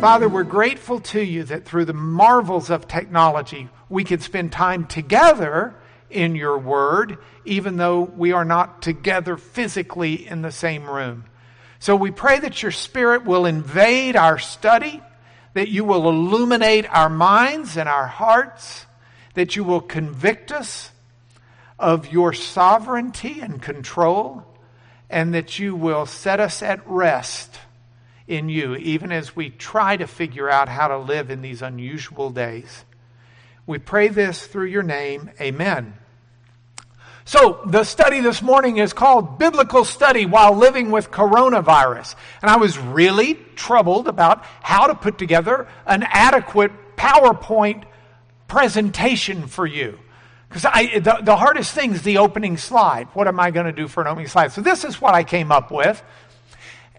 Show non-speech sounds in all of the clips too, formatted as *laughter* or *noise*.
Father, we're grateful to you that through the marvels of technology, we can spend time together in your word, even though we are not together physically in the same room. So we pray that your spirit will invade our study, that you will illuminate our minds and our hearts, that you will convict us of your sovereignty and control, and that you will set us at rest in you, even as we try to figure out how to live in these unusual days. We pray this through your name. Amen. So, the study this morning is called Biblical Study While Living with Coronavirus. And I was really troubled about how to put together an adequate PowerPoint presentation for you. Because the, the hardest thing is the opening slide. What am I going to do for an opening slide? So, this is what I came up with.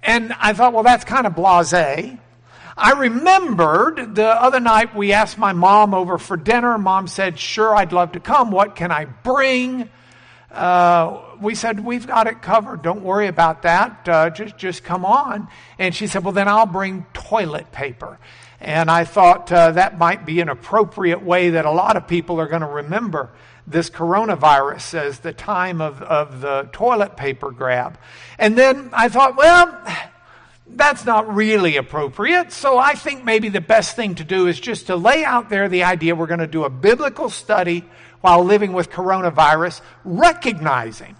And I thought, well, that's kind of blase. I remembered the other night we asked my mom over for dinner. Mom said, Sure, I'd love to come. What can I bring? uh, we said, We've got it covered. Don't worry about that. Uh, just, just come on. And she said, Well, then I'll bring toilet paper. And I thought uh, that might be an appropriate way that a lot of people are going to remember this coronavirus as the time of, of the toilet paper grab. And then I thought, well, that's not really appropriate. So I think maybe the best thing to do is just to lay out there the idea we're going to do a biblical study while living with coronavirus, recognizing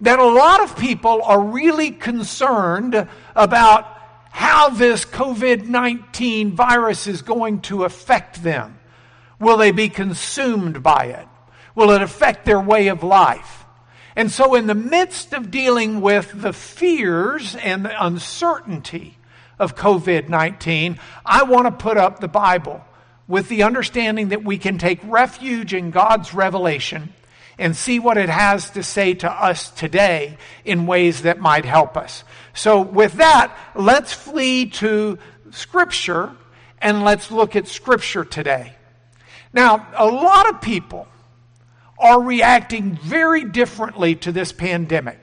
that a lot of people are really concerned about how this COVID 19 virus is going to affect them. Will they be consumed by it? Will it affect their way of life? And so, in the midst of dealing with the fears and the uncertainty of COVID 19, I want to put up the Bible with the understanding that we can take refuge in God's revelation and see what it has to say to us today in ways that might help us. So, with that, let's flee to Scripture and let's look at Scripture today. Now, a lot of people are reacting very differently to this pandemic.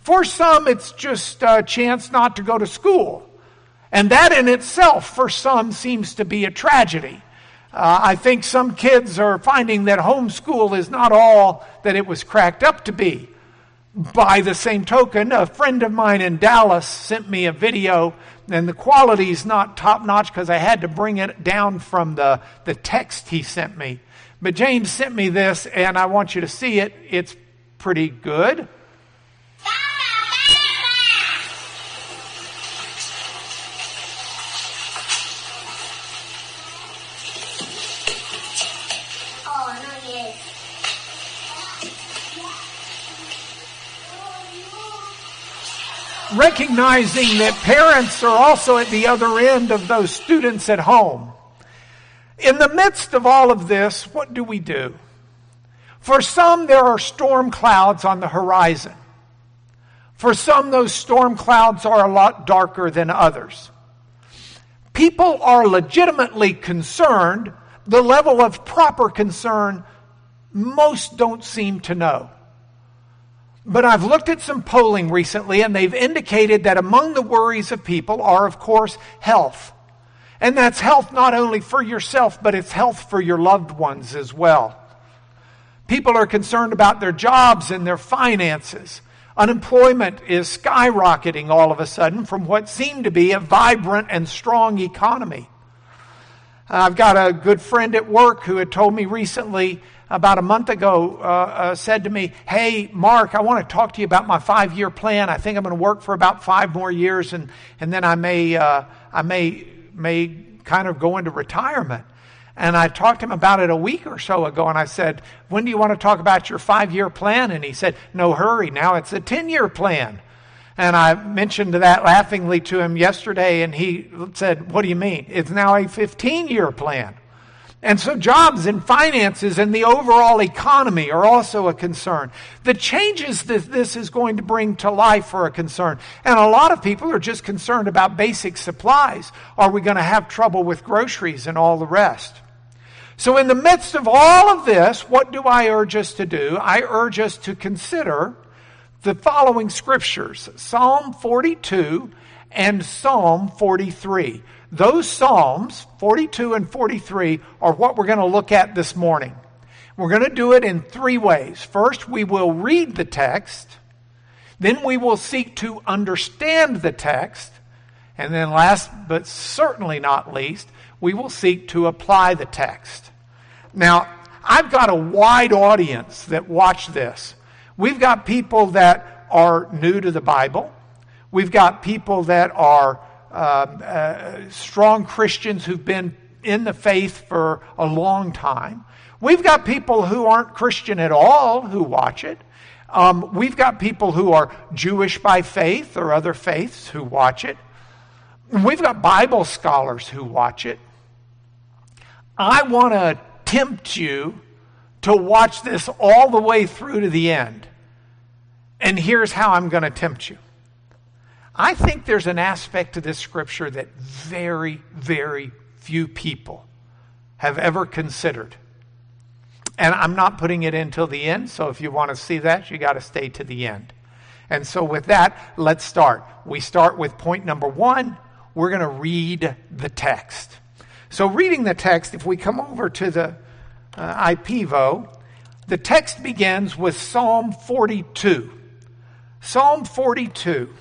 For some, it's just a chance not to go to school. And that in itself, for some, seems to be a tragedy. Uh, I think some kids are finding that homeschool is not all that it was cracked up to be. By the same token, a friend of mine in Dallas sent me a video, and the quality is not top notch because I had to bring it down from the, the text he sent me. But James sent me this, and I want you to see it. It's pretty good. recognizing that parents are also at the other end of those students at home. In the midst of all of this, what do we do? For some, there are storm clouds on the horizon. For some, those storm clouds are a lot darker than others. People are legitimately concerned. The level of proper concern, most don't seem to know. But I've looked at some polling recently, and they've indicated that among the worries of people are, of course, health. And that's health not only for yourself, but it's health for your loved ones as well. People are concerned about their jobs and their finances. Unemployment is skyrocketing all of a sudden from what seemed to be a vibrant and strong economy. I've got a good friend at work who had told me recently about a month ago uh, uh, said to me, Hey, Mark, I want to talk to you about my five year plan. I think I'm going to work for about five more years and, and then I may, uh, I may, may kind of go into retirement. And I talked to him about it a week or so ago, and I said, When do you want to talk about your five year plan? And he said, No hurry, now it's a 10 year plan. And I mentioned that laughingly to him yesterday, and he said, What do you mean? It's now a 15 year plan. And so jobs and finances and the overall economy are also a concern. The changes that this is going to bring to life are a concern. And a lot of people are just concerned about basic supplies. Are we going to have trouble with groceries and all the rest? So in the midst of all of this, what do I urge us to do? I urge us to consider the following scriptures. Psalm 42 and Psalm 43. Those Psalms, 42 and 43, are what we're going to look at this morning. We're going to do it in three ways. First, we will read the text. Then we will seek to understand the text. And then, last but certainly not least, we will seek to apply the text. Now, I've got a wide audience that watch this. We've got people that are new to the Bible. We've got people that are uh, uh, strong Christians who've been in the faith for a long time. We've got people who aren't Christian at all who watch it. Um, we've got people who are Jewish by faith or other faiths who watch it. We've got Bible scholars who watch it. I want to tempt you to watch this all the way through to the end. And here's how I'm going to tempt you. I think there's an aspect to this scripture that very, very few people have ever considered. And I'm not putting it until the end, so if you want to see that, you got to stay to the end. And so, with that, let's start. We start with point number one. We're going to read the text. So, reading the text, if we come over to the uh, IPVO, the text begins with Psalm 42. Psalm 42.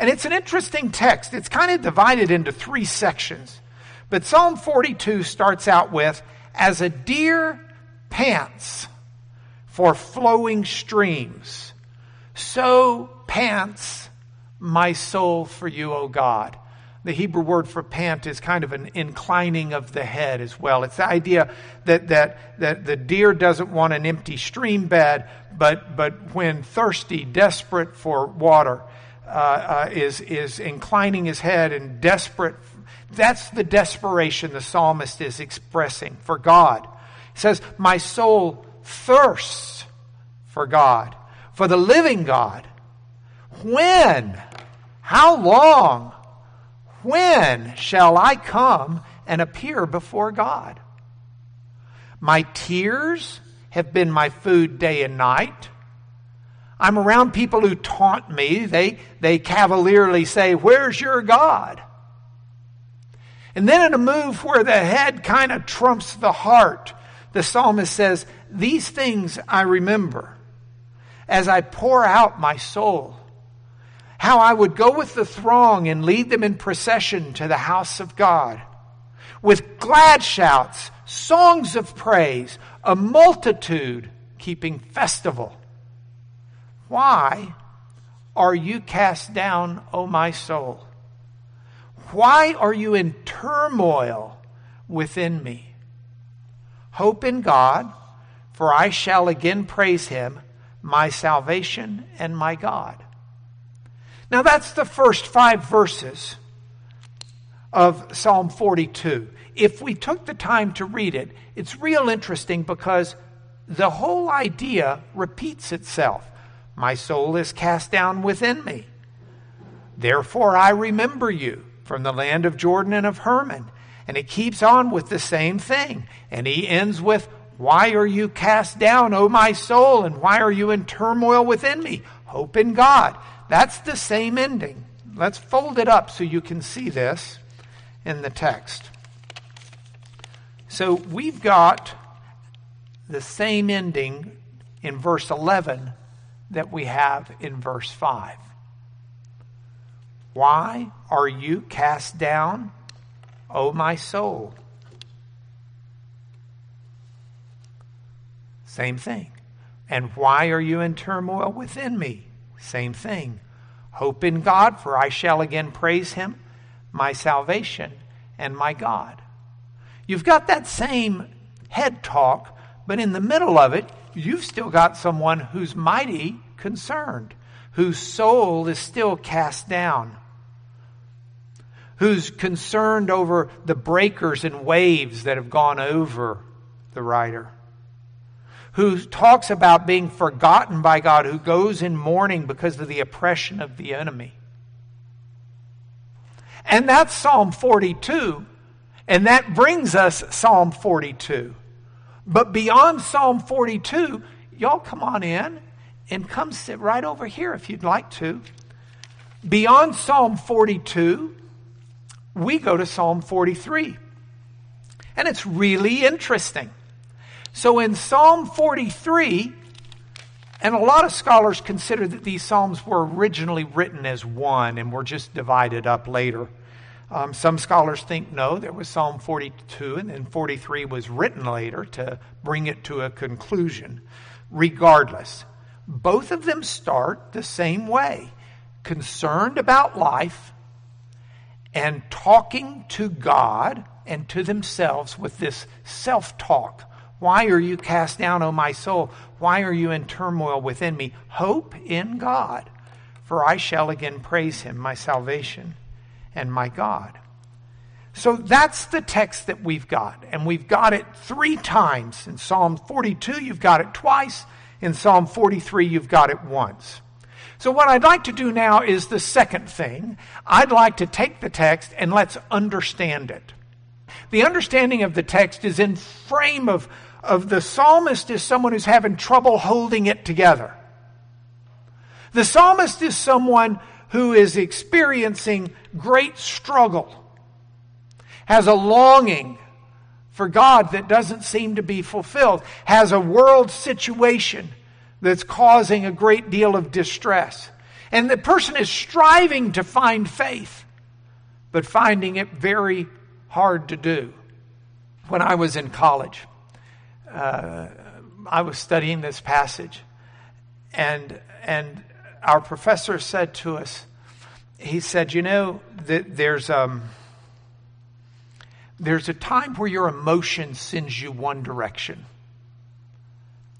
And it's an interesting text. It's kind of divided into three sections. But Psalm 42 starts out with, As a deer pants for flowing streams, so pants my soul for you, O God. The Hebrew word for pant is kind of an inclining of the head as well. It's the idea that, that, that the deer doesn't want an empty stream bed, but, but when thirsty, desperate for water, uh, uh, is, is inclining his head and desperate. That's the desperation the psalmist is expressing for God He says, My soul thirsts for God, for the living God. When? How long? When shall I come and appear before God? My tears have been my food day and night. I'm around people who taunt me. They, they cavalierly say, Where's your God? And then in a move where the head kind of trumps the heart, the psalmist says, These things I remember as I pour out my soul. How I would go with the throng and lead them in procession to the house of God. With glad shouts, songs of praise, a multitude keeping festival. Why are you cast down, O my soul? Why are you in turmoil within me? Hope in God, for I shall again praise him, my salvation and my God. Now, that's the first five verses of Psalm 42. If we took the time to read it, it's real interesting because the whole idea repeats itself. My soul is cast down within me. Therefore, I remember you from the land of Jordan and of Hermon and it keeps on with the same thing. And he ends with, Why are you cast down, O my soul? And why are you in turmoil within me? Hope in God. That's the same ending. Let's fold it up so you can see this in the text. So we've got the same ending in verse 11 that we have in verse 5. Why are you cast down, O my soul. Same thing. And why are you in turmoil within me? Same thing. Hope in God, for I shall again praise him, my salvation and my God. You've got that same head talk, but in the middle of it, you've still got someone who's mighty concerned, whose soul is still cast down who's concerned over the breakers and waves that have gone over the writer, who talks about being forgotten by God, who goes in mourning because of the oppression of the enemy. And that's Psalm 42, and that brings us Psalm 42. But beyond Psalm 42, y'all come on in and come sit right over here if you'd like to. Beyond Psalm 42, we go to Psalm 43. And it's really interesting. So in Psalm 43, and a lot of scholars consider that these Psalms were originally written as one and were just divided up later. Um, some scholars think no, there was Psalm 42 and then 43 was written later to bring it to a conclusion. Regardless, both of them start the same way concerned about life and talking to God and to themselves with this self talk. Why are you cast down, O my soul? Why are you in turmoil within me? Hope in God, for I shall again praise him, my salvation and my God. So that's the text that we've got. And we've got it three times. In Psalm 42, you've got it twice. In Psalm 43, you've got it once. So, what I'd like to do now is the second thing. I'd like to take the text and let's understand it. The understanding of the text is in frame of, of the psalmist is someone who's having trouble holding it together. The psalmist is someone who is experiencing great struggle, has a longing for God that doesn't seem to be fulfilled, has a world situation that's causing a great deal of distress. And the person is striving to find faith, but finding it very hard to do. When I was in college, uh, I was studying this passage, and, and our professor said to us, he said, You know, that there's, um, there's a time where your emotion sends you one direction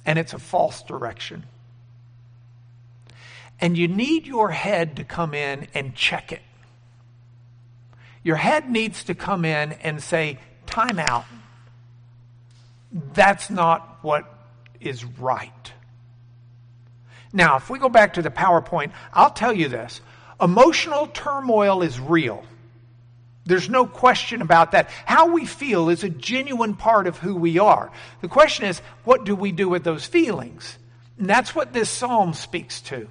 and it's a false direction. And you need your head to come in and check it. Your head needs to come in and say, time out. That's not what is right. Now, if we go back to the PowerPoint, I'll tell you this emotional turmoil is real. There's no question about that. How we feel is a genuine part of who we are. The question is, what do we do with those feelings? And that's what this psalm speaks to.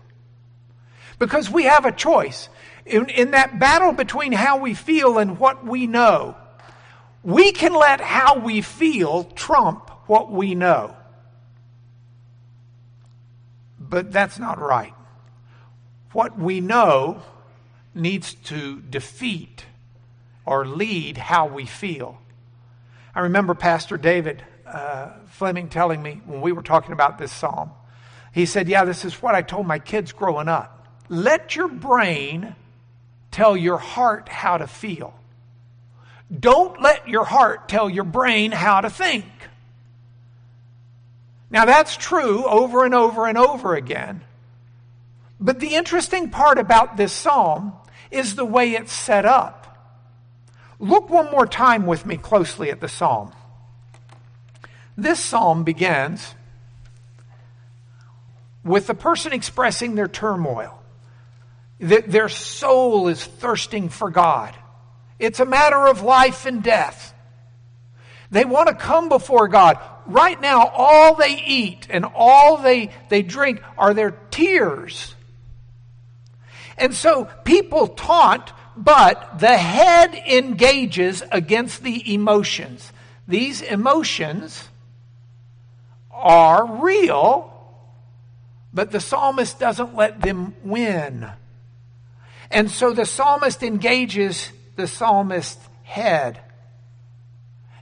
Because we have a choice. In, in that battle between how we feel and what we know, we can let how we feel trump what we know. But that's not right. What we know needs to defeat or lead how we feel. I remember Pastor David uh, Fleming telling me when we were talking about this psalm, he said, Yeah, this is what I told my kids growing up. Let your brain tell your heart how to feel. Don't let your heart tell your brain how to think. Now, that's true over and over and over again. But the interesting part about this psalm is the way it's set up. Look one more time with me closely at the psalm. This psalm begins with the person expressing their turmoil. That their soul is thirsting for God. It's a matter of life and death. They want to come before God. Right now, all they eat and all they, they drink are their tears. And so people taunt but the head engages against the emotions. These emotions are real, but the psalmist doesn't let them win. And so the psalmist engages the psalmist's head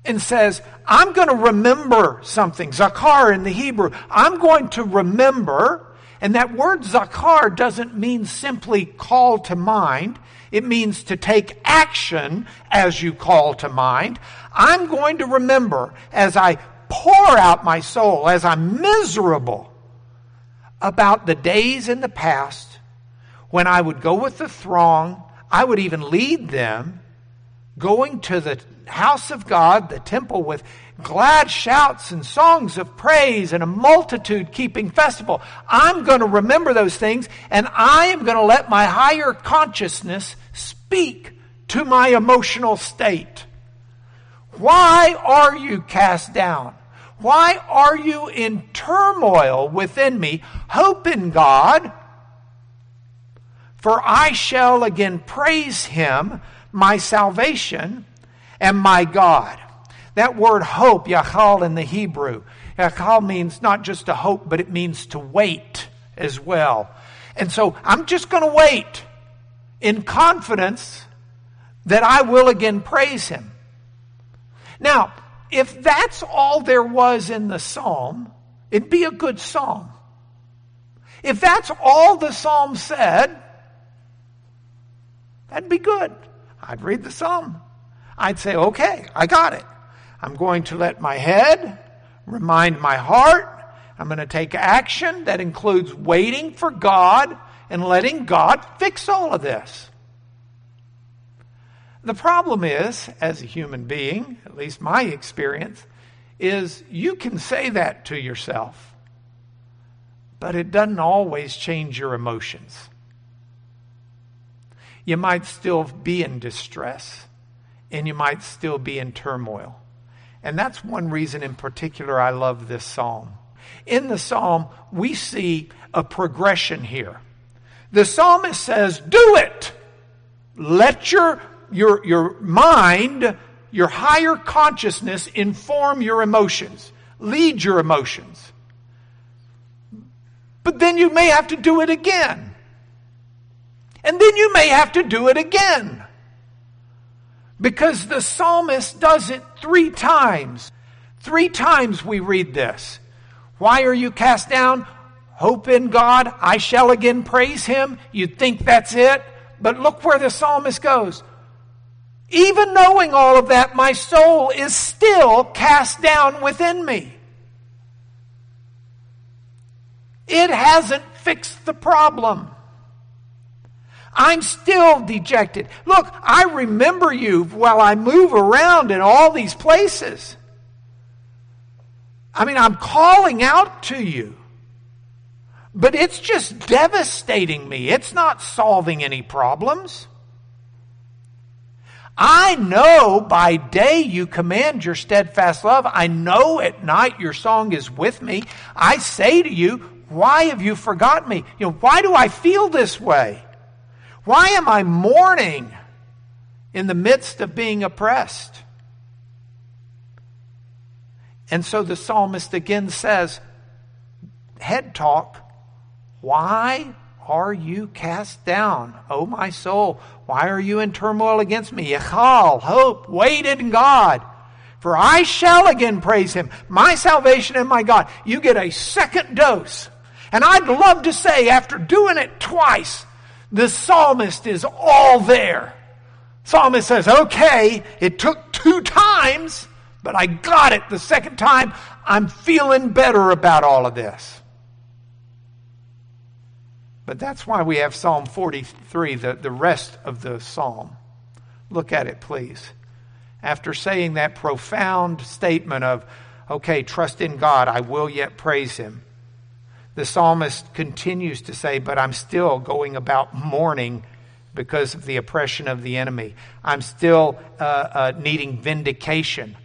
and says, I'm going to remember something. Zakar in the Hebrew. I'm going to remember. And that word zakar doesn't mean simply call to mind. It means to take action as you call to mind. I'm going to remember as I pour out my soul, as I'm miserable about the days in the past when I would go with the throng, I would even lead them going to the house of God, the temple, with glad shouts and songs of praise and a multitude keeping festival. I'm going to remember those things and I am going to let my higher consciousness speak to my emotional state. Why are you cast down? Why are you in turmoil within me? Hope in God, for I shall again praise him my salvation, and my God. That word hope, yachal in the Hebrew, yachal means not just to hope, but it means to wait as well. And so I'm just going to wait in confidence that I will again praise him. Now, if that's all there was in the psalm, it'd be a good psalm. If that's all the psalm said, that'd be good. I'd read the psalm. I'd say, okay, I got it. I'm going to let my head remind my heart. I'm going to take action that includes waiting for God and letting God fix all of this. The problem is, as a human being, at least my experience, is you can say that to yourself, but it doesn't always change your emotions. You might still be in distress, and you might still be in turmoil. And that's one reason in particular I love this psalm. In the psalm, we see a progression here. The psalmist says, Do it. Let your, your, your mind, your higher consciousness inform your emotions, lead your emotions. But then you may have to do it again. And then you may have to do it again. Because the psalmist does it three times. Three times we read this. Why are you cast down? Hope in God. I shall again praise him. You'd think that's it. But look where the psalmist goes. Even knowing all of that, my soul is still cast down within me. It hasn't fixed the problem. I'm still dejected. Look, I remember you while I move around in all these places. I mean, I'm calling out to you. But it's just devastating me. It's not solving any problems. I know by day you command your steadfast love. I know at night your song is with me. I say to you, why have you forgotten me? You know, why do I feel this way? Why am I mourning in the midst of being oppressed? And so the psalmist again says, head talk, why are you cast down, O my soul? Why are you in turmoil against me? Yechal, hope, wait in God. For I shall again praise him, my salvation and my God. You get a second dose. And I'd love to say, after doing it twice, the psalmist is all there. Psalmist says, okay, it took two times, but I got it the second time. I'm feeling better about all of this. But that's why we have Psalm 43, the, the rest of the psalm. Look at it, please. After saying that profound statement of, okay, trust in God, I will yet praise him the psalmist continues to say, But I'm still going about mourning because of the oppression of the enemy. I'm still uh, uh, needing vindication.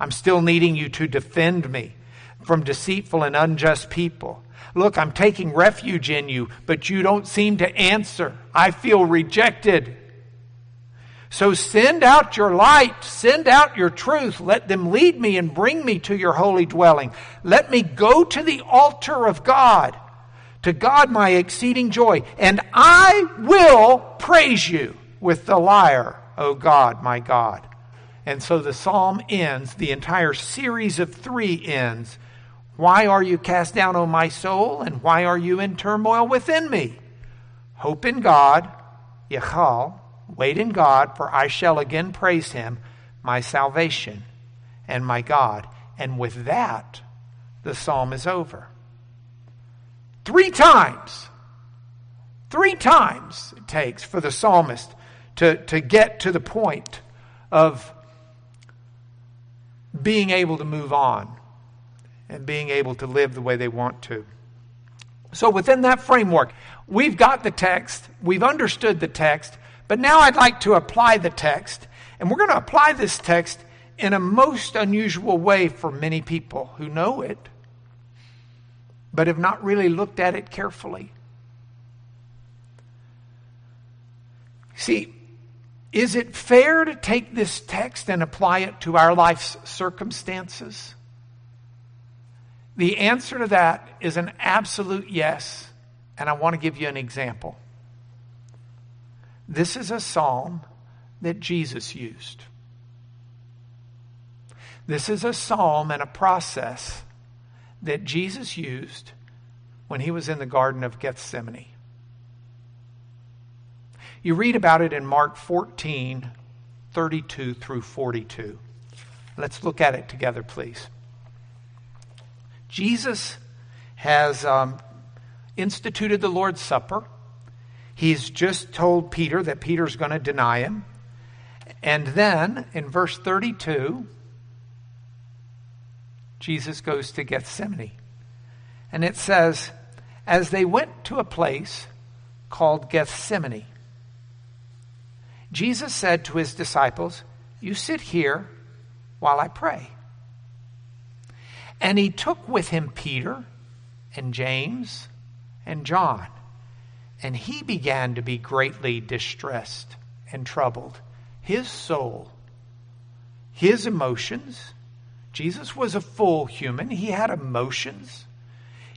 I'm still needing you to defend me from deceitful and unjust people. Look, I'm taking refuge in you, but you don't seem to answer. I feel rejected. So send out your light, send out your truth. Let them lead me and bring me to your holy dwelling. Let me go to the altar of God, to God my exceeding joy, and I will praise you with the lyre, O God, my God. And so the psalm ends, the entire series of three ends. Why are you cast down, O my soul, and why are you in turmoil within me? Hope in God, Yechal, Wait in God, for I shall again praise him, my salvation and my God. And with that, the psalm is over. Three times, three times it takes for the psalmist to, to get to the point of being able to move on and being able to live the way they want to. So, within that framework, we've got the text, we've understood the text, but now I'd like to apply the text, and we're going to apply this text in a most unusual way for many people who know it, but have not really looked at it carefully. See, Is it fair to take this text and apply it to our life's circumstances? The answer to that is an absolute yes, and I want to give you an example. This is a psalm that Jesus used. This is a psalm and a process that Jesus used when he was in the Garden of Gethsemane. You read about it in Mark 14, 32 through 42. Let's look at it together, please. Jesus has um, instituted the Lord's Supper. He's just told Peter that Peter's going to deny him. And then in verse 32, Jesus goes to Gethsemane. And it says, as they went to a place called Gethsemane, Jesus said to his disciples, You sit here while I pray. And he took with him Peter and James and John, and he began to be greatly distressed and troubled. His soul, his emotions, Jesus was a full human. He had emotions.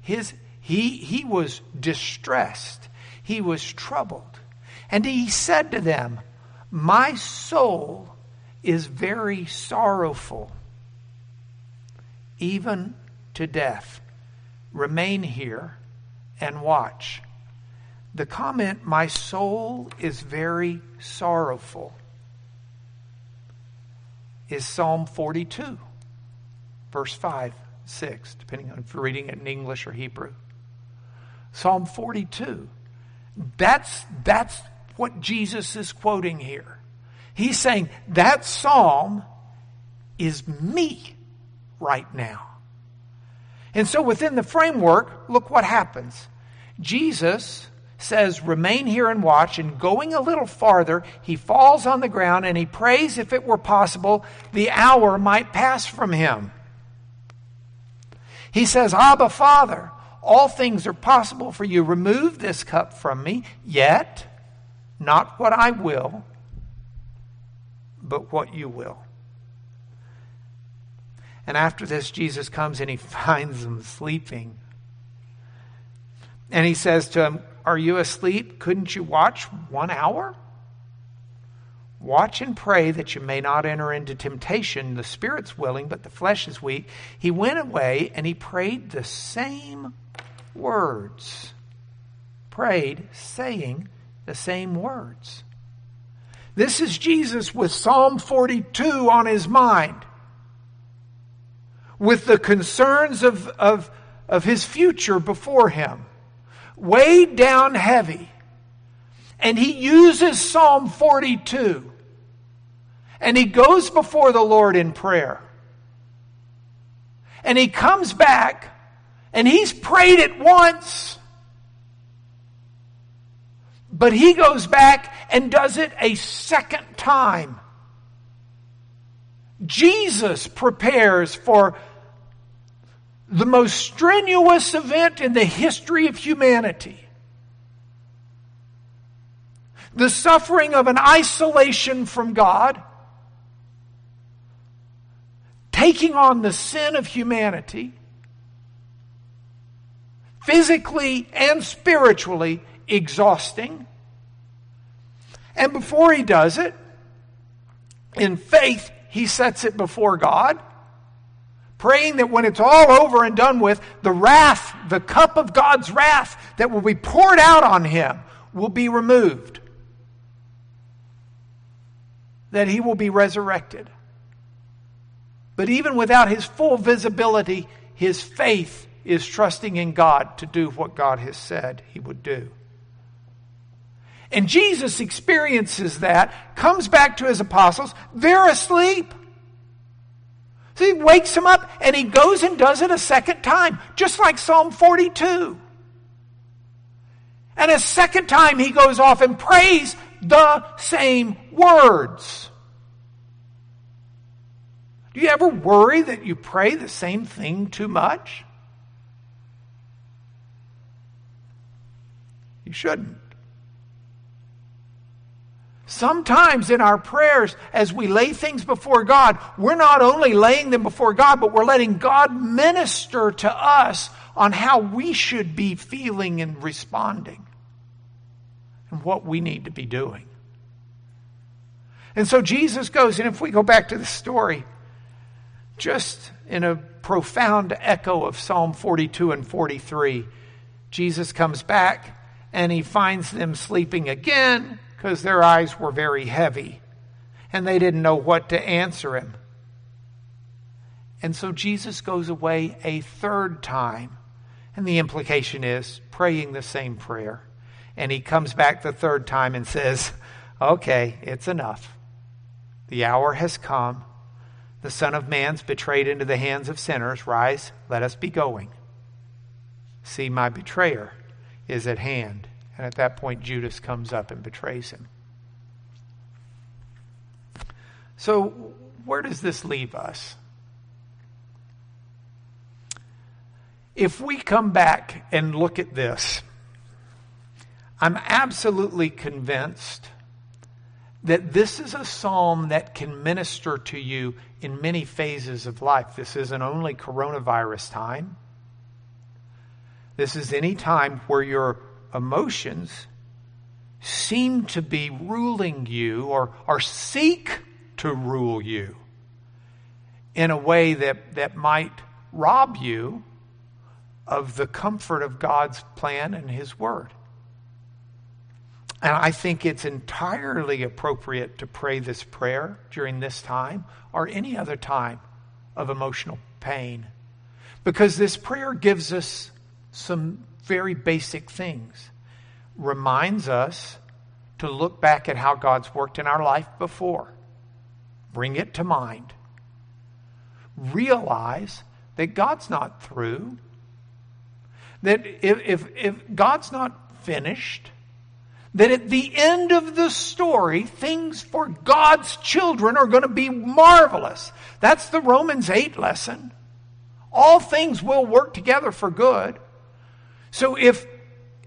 His, he, he was distressed. He was troubled. And he said to them, My soul is very sorrowful even to death. Remain here and watch. The comment, my soul is very sorrowful, is Psalm 42, verse 5, 6, depending on if you're reading it in English or Hebrew. Psalm 42. That's, that's what Jesus is quoting here. He's saying that psalm is me right now. And so, within the framework, look what happens. Jesus says, Remain here and watch. And going a little farther, he falls on the ground and he prays, if it were possible, the hour might pass from him. He says, Abba, Father, all things are possible for you. Remove this cup from me, yet not what I will, but what you will. And after this, Jesus comes and he *laughs* finds them sleeping. And he says to him, Are you asleep? Couldn't you watch one hour? Watch and pray that you may not enter into temptation. The spirit's willing, but the flesh is weak. He went away and he prayed the same words. Prayed, saying the same words. This is Jesus with Psalm 42 on his mind with the concerns of, of, of his future before him, weighed down heavy. And he uses Psalm 42 and he goes before the Lord in prayer. And he comes back and he's prayed it once. But he goes back and does it a second time. Jesus prepares for the most strenuous event in the history of humanity. The suffering of an isolation from God, taking on the sin of humanity, physically and spiritually exhausting. And before he does it, in faith, he sets it before God praying that when it's all over and done with, the wrath, the cup of God's wrath that will be poured out on him will be removed. That he will be resurrected. But even without his full visibility, his faith is trusting in God to do what God has said he would do. And Jesus experiences that, comes back to his apostles, they're asleep. So he wakes him up and he goes and does it a second time, just like Psalm 42. And a second time he goes off and prays the same words. Do you ever worry that you pray the same thing too much? You shouldn't. Sometimes in our prayers, as we lay things before God, we're not only laying them before God, but we're letting God minister to us on how we should be feeling and responding and what we need to be doing. And so Jesus goes, and if we go back to the story, just in a profound echo of Psalm 42 and 43, Jesus comes back and he finds them sleeping again because their eyes were very heavy and they didn't know what to answer him. And so Jesus goes away a third time. And the implication is praying the same prayer. And he comes back the third time and says, Okay, it's enough. The hour has come. The Son of Man's betrayed into the hands of sinners. Rise, let us be going. See, my betrayer is at hand. And at that point, Judas comes up and betrays him. So, where does this leave us? If we come back and look at this, I'm absolutely convinced that this is a psalm that can minister to you in many phases of life. This isn't only coronavirus time. This is any time where your emotions seem to be ruling you or, or seek to rule you in a way that, that might rob you of the comfort of God's plan and His Word. And I think it's entirely appropriate to pray this prayer during this time or any other time of emotional pain. Because this prayer gives us some very basic things. Reminds us to look back at how God's worked in our life before. Bring it to mind. Realize that God's not through. That if, if, if God's not finished, that at the end of the story, things for God's children are going to be marvelous. That's the Romans 8 lesson. All things will work together for good. So if,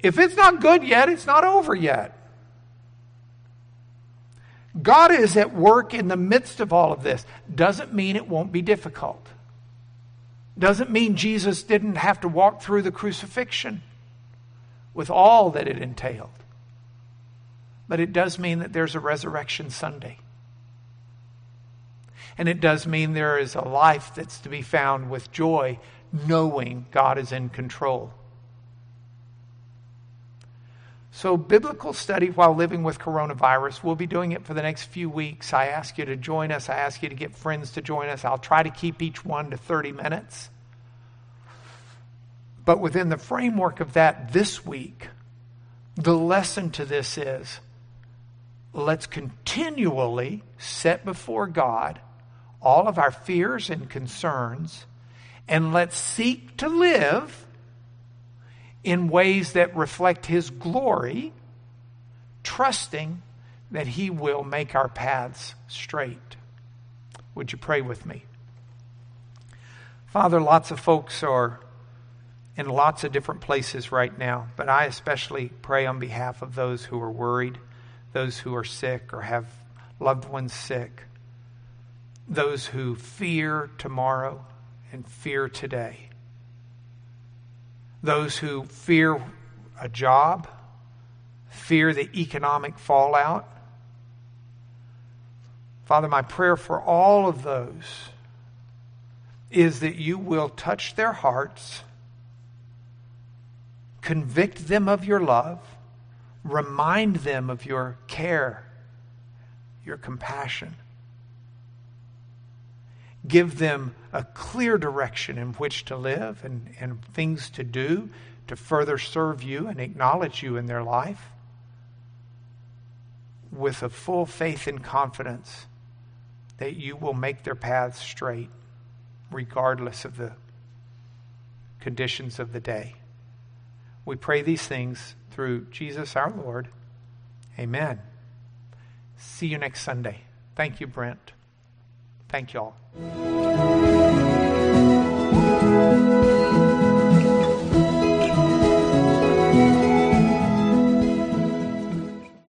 if it's not good yet, it's not over yet. God is at work in the midst of all of this. Doesn't mean it won't be difficult. Doesn't mean Jesus didn't have to walk through the crucifixion with all that it entailed. But it does mean that there's a resurrection Sunday. And it does mean there is a life that's to be found with joy, knowing God is in control. So, biblical study while living with coronavirus, we'll be doing it for the next few weeks. I ask you to join us. I ask you to get friends to join us. I'll try to keep each one to 30 minutes. But within the framework of that this week, the lesson to this is let's continually set before God all of our fears and concerns, and let's seek to live in ways that reflect His glory, trusting that He will make our paths straight. Would you pray with me? Father, lots of folks are in lots of different places right now, but I especially pray on behalf of those who are worried those who are sick or have loved ones sick, those who fear tomorrow and fear today, those who fear a job, fear the economic fallout. Father, my prayer for all of those is that you will touch their hearts, convict them of your love, Remind them of your care, your compassion. Give them a clear direction in which to live and, and things to do to further serve you and acknowledge you in their life with a full faith and confidence that you will make their paths straight regardless of the conditions of the day. We pray these things through Jesus our Lord. Amen. See you next Sunday. Thank you, Brent. Thank you all.